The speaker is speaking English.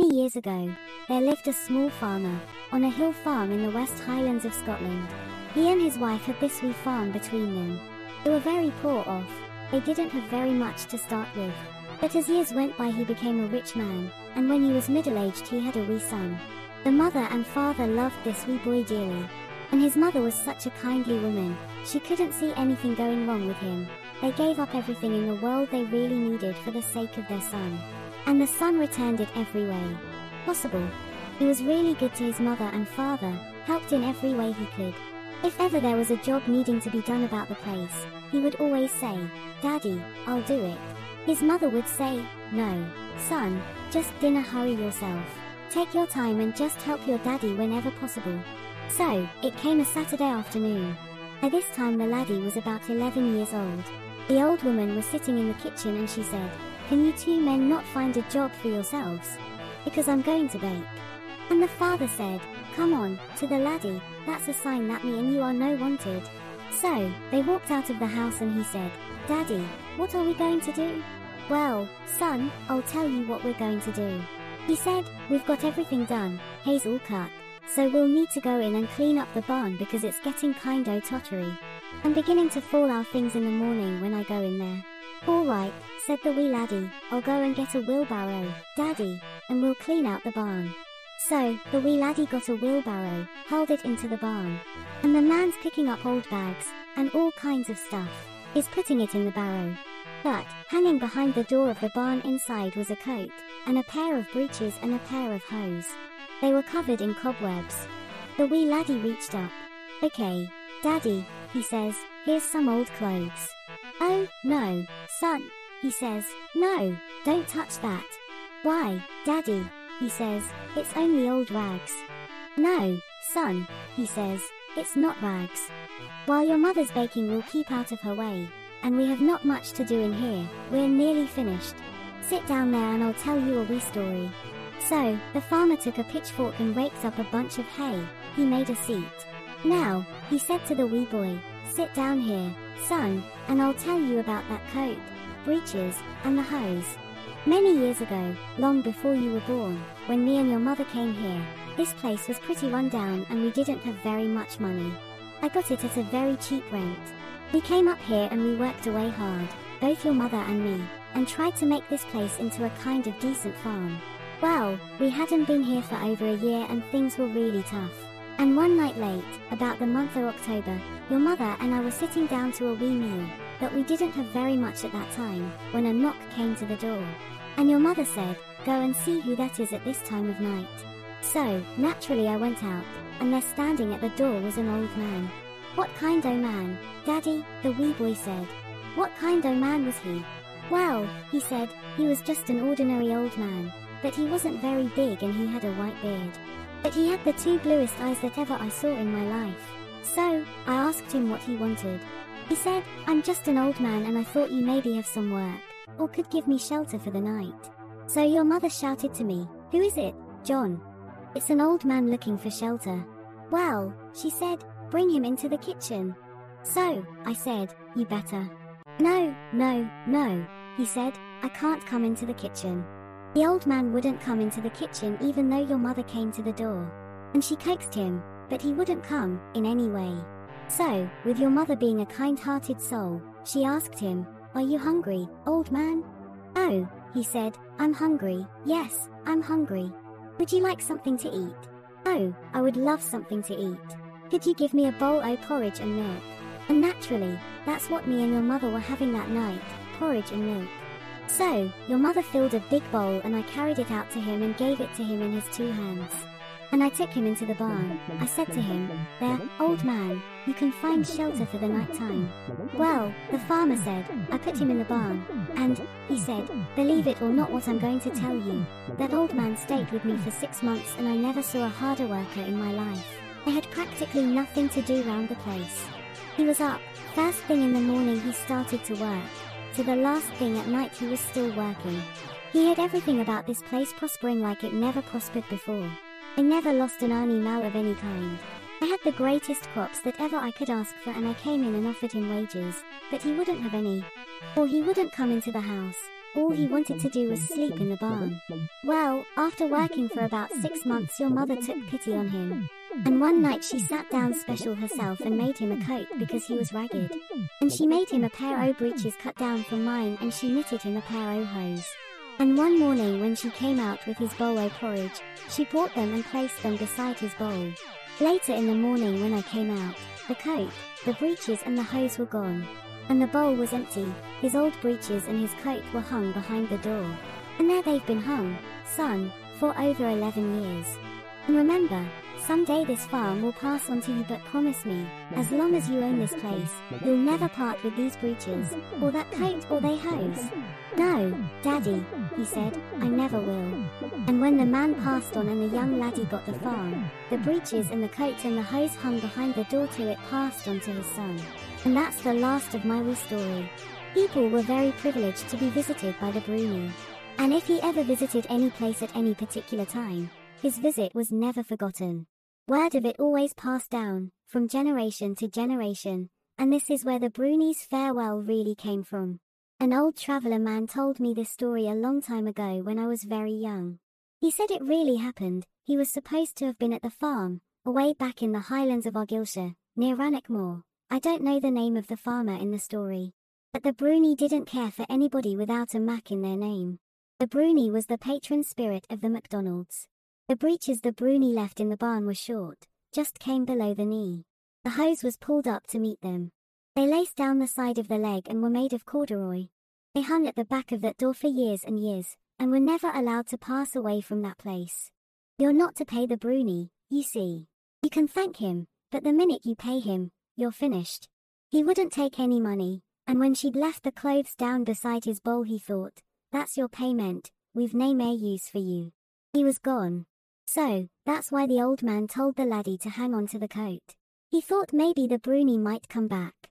Many years ago, there lived a small farmer on a hill farm in the West Highlands of Scotland. He and his wife had this wee farm between them. They were very poor off. They didn't have very much to start with. But as years went by he became a rich man, and when he was middle-aged he had a wee son. The mother and father loved this wee boy dearly. And his mother was such a kindly woman, she couldn't see anything going wrong with him. They gave up everything in the world they really needed for the sake of their son. And the son returned it every way possible. He was really good to his mother and father, helped in every way he could. If ever there was a job needing to be done about the place, he would always say, Daddy, I'll do it. His mother would say, No, son, just dinner hurry yourself. Take your time and just help your daddy whenever possible. So, it came a Saturday afternoon. By this time the laddie was about 11 years old. The old woman was sitting in the kitchen and she said, Can you two men not find a job for yourselves? Because I'm going to bake. And the father said, Come on, to the laddie, that's a sign that me and you are no wanted. So, they walked out of the house and he said, Daddy, what are we going to do? Well, son, I'll tell you what we're going to do. He said, We've got everything done, all cut, so we'll need to go in and clean up the barn because it's getting kind-o tottery. I'm beginning to fall our things in the morning when I go in there. Alright, said the wee laddie, I'll go and get a wheelbarrow, daddy, and we'll clean out the barn. So, the wee laddie got a wheelbarrow, hauled it into the barn. And the man's picking up old bags, and all kinds of stuff, is putting it in the barrow. But, hanging behind the door of the barn inside was a coat, and a pair of breeches and a pair of hose. They were covered in cobwebs. The wee laddie reached up. Okay, daddy, he says, here's some old clothes. Oh, no, son, he says, no, don't touch that. Why, daddy, he says, it's only old rags. No, son, he says, it's not rags. While your mother's baking we'll keep out of her way, and we have not much to do in here, we're nearly finished. Sit down there and I'll tell you a wee story. So, the farmer took a pitchfork and raked up a bunch of hay, he made a seat. Now, he said to the wee boy, sit down here, son, and I'll tell you about that coat, breeches, and the hose. Many years ago, long before you were born, when me and your mother came here, this place was pretty run down and we didn't have very much money. I got it at a very cheap rent. We came up here and we worked away hard, both your mother and me, and tried to make this place into a kind of decent farm. Well, we hadn't been here for over a year and things were really tough. And one night late, about the month of October, your mother and I were sitting down to a wee meal, but we didn't have very much at that time, when a knock came to the door. And your mother said, go and see who that is at this time of night. So, naturally I went out, and there standing at the door was an old man. What kind o' man, Daddy, the wee boy said. What kind o' man was he? Well, he said, he was just an ordinary old man, but he wasn't very big and he had a white beard. But he had the two bluest eyes that ever I saw in my life. So, I asked him what he wanted. He said, I'm just an old man and I thought you maybe have some work, or could give me shelter for the night. So your mother shouted to me, Who is it, John? It's an old man looking for shelter. Well, she said, bring him into the kitchen. So, I said, you better. No, no, no, he said, I can't come into the kitchen. The old man wouldn't come into the kitchen even though your mother came to the door. And she coaxed him, but he wouldn't come, in any way. So, with your mother being a kind-hearted soul, she asked him, Are you hungry, old man? Oh, he said, I'm hungry, yes, I'm hungry. Would you like something to eat? Oh, I would love something to eat. Could you give me a bowl of porridge and milk? And naturally, that's what me and your mother were having that night, porridge and milk. So, your mother filled a big bowl and I carried it out to him and gave it to him in his two hands. And I took him into the barn. I said to him, There, old man, you can find shelter for the night time. Well, the farmer said, I put him in the barn. And, he said, believe it or not what I'm going to tell you, that old man stayed with me for six months and I never saw a harder worker in my life. I had practically nothing to do round the place. He was up, first thing in the morning he started to work. To the last thing at night he was still working. He had everything about this place prospering like it never prospered before. I never lost an earning now of any kind. I had the greatest crops that ever I could ask for and I came in and offered him wages, but he wouldn't have any. Or he wouldn't come into the house. All he wanted to do was sleep in the barn. Well, after working for about six months your mother took pity on him. And one night she sat down special herself and made him a coat because he was ragged. And she made him a pair o' breeches cut down from mine and she knitted him a pair o' hose. And one morning when she came out with his bowl o' porridge, she brought them and placed them beside his bowl. Later in the morning when I came out, the coat, the breeches and the hose were gone. And the bowl was empty, his old breeches and his coat were hung behind the door. And there they've been hung, son, for over 11 years. And remember, someday this farm will pass on to you but promise me, as long as you own this place, you'll never part with these breeches, or that coat or they hose. No, Daddy, he said, I never will. And when the man passed on and the young laddie got the farm, the breeches and the coat and the hose hung behind the door till it passed on to his son. And that's the last of my wee story. People were very privileged to be visited by the Bruni. And if he ever visited any place at any particular time, his visit was never forgotten. Word of it always passed down, from generation to generation, and this is where the Bruni's farewell really came from. An old traveller man told me this story a long time ago when I was very young. He said it really happened, he was supposed to have been at the farm, away back in the highlands of Argyllshire, near Rannoch Moor. I don't know the name of the farmer in the story. But the Bruni didn't care for anybody without a Mac in their name. The Bruni was the patron spirit of the MacDonalds. The breeches the Bruni left in the barn were short, just came below the knee. The hose was pulled up to meet them. They laced down the side of the leg and were made of corduroy. They hung at the back of that door for years and years, and were never allowed to pass away from that place. You're not to pay the Bruni, you see. You can thank him, but the minute you pay him, you're finished. He wouldn't take any money, and when she'd left the clothes down beside his bowl he thought, that's your payment, we've nae more use for you. He was gone. So, that's why the old man told the laddie to hang on to the coat. He thought maybe the Bruni might come back.